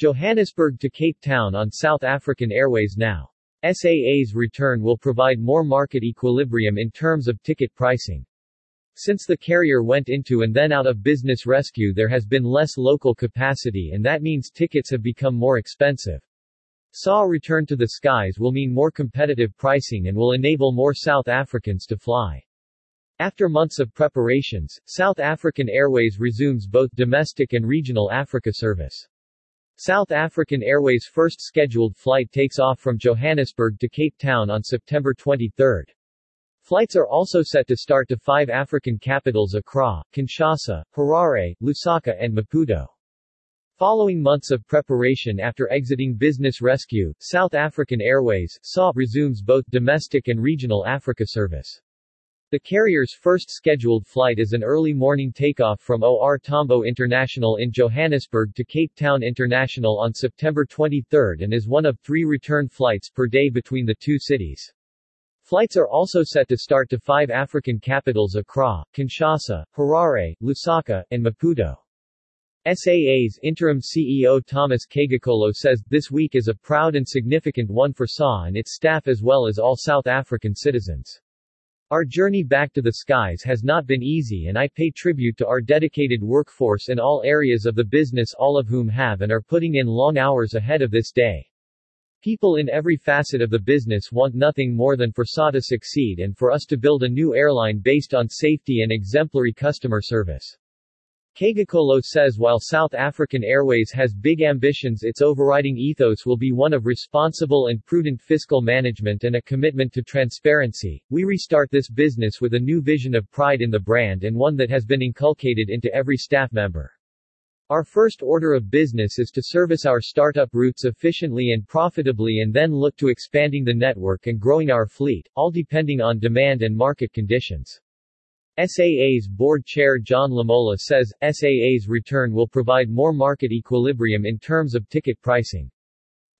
Johannesburg to Cape Town on South African Airways now. SAA's return will provide more market equilibrium in terms of ticket pricing. Since the carrier went into and then out of business rescue there has been less local capacity and that means tickets have become more expensive. SA return to the skies will mean more competitive pricing and will enable more South Africans to fly. After months of preparations, South African Airways resumes both domestic and regional Africa service. South African Airways' first scheduled flight takes off from Johannesburg to Cape Town on September 23. Flights are also set to start to five African capitals Accra, Kinshasa, Harare, Lusaka and Maputo. Following months of preparation after exiting business rescue, South African Airways SA resumes both domestic and regional Africa service. The carrier's first scheduled flight is an early morning takeoff from OR Tambo International in Johannesburg to Cape Town International on September 23 and is one of three return flights per day between the two cities. Flights are also set to start to five African capitals Accra, Kinshasa, Harare, Lusaka, and Maputo. SAA's interim CEO Thomas Kgokolo says, this week is a proud and significant one for SA and its staff as well as all South African citizens. Our journey back to the skies has not been easy and I pay tribute to our dedicated workforce in all areas of the business all of whom have and are putting in long hours ahead of this day. People in every facet of the business want nothing more than for SA to succeed and for us to build a new airline based on safety and exemplary customer service. Kgokolo says while South African Airways has big ambitions its overriding ethos will be one of responsible and prudent fiscal management and a commitment to transparency. We restart this business with a new vision of pride in the brand and one that has been inculcated into every staff member. Our first order of business is to service our startup routes efficiently and profitably and then look to expanding the network and growing our fleet, all depending on demand and market conditions. SAA's board chair John Lamola says, SAA's return will provide more market equilibrium in terms of ticket pricing.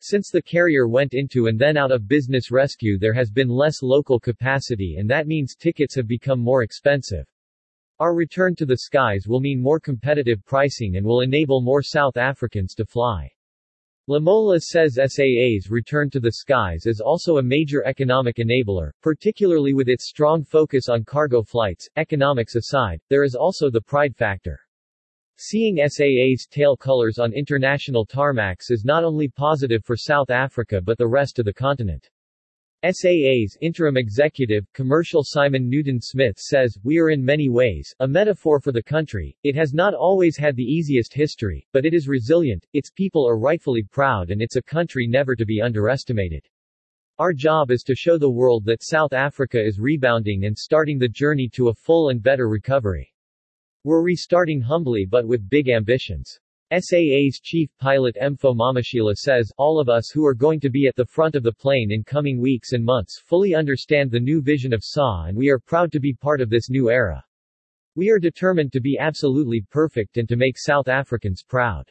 Since the carrier went into and then out of business rescue there has been less local capacity and that means tickets have become more expensive. Our return to the skies will mean more competitive pricing and will enable more South Africans to fly. Lamola says SAA's return to the skies is also a major economic enabler, particularly with its strong focus on cargo flights. Economics aside, there is also the pride factor. Seeing SAA's tail colors on international tarmacs is not only positive for South Africa but the rest of the continent. SAA's interim executive, commercial Simon Newton Smith says, We are in many ways, a metaphor for the country. It has not always had the easiest history, but it is resilient, its people are rightfully proud and it's a country never to be underestimated. Our job is to show the world that South Africa is rebounding and starting the journey to a full and better recovery. We're restarting humbly but with big ambitions. SAA's chief pilot Mpho Mamashela says, all of us who are going to be at the front of the plane in coming weeks and months fully understand the new vision of SA and we are proud to be part of this new era. We are determined to be absolutely perfect and to make South Africans proud.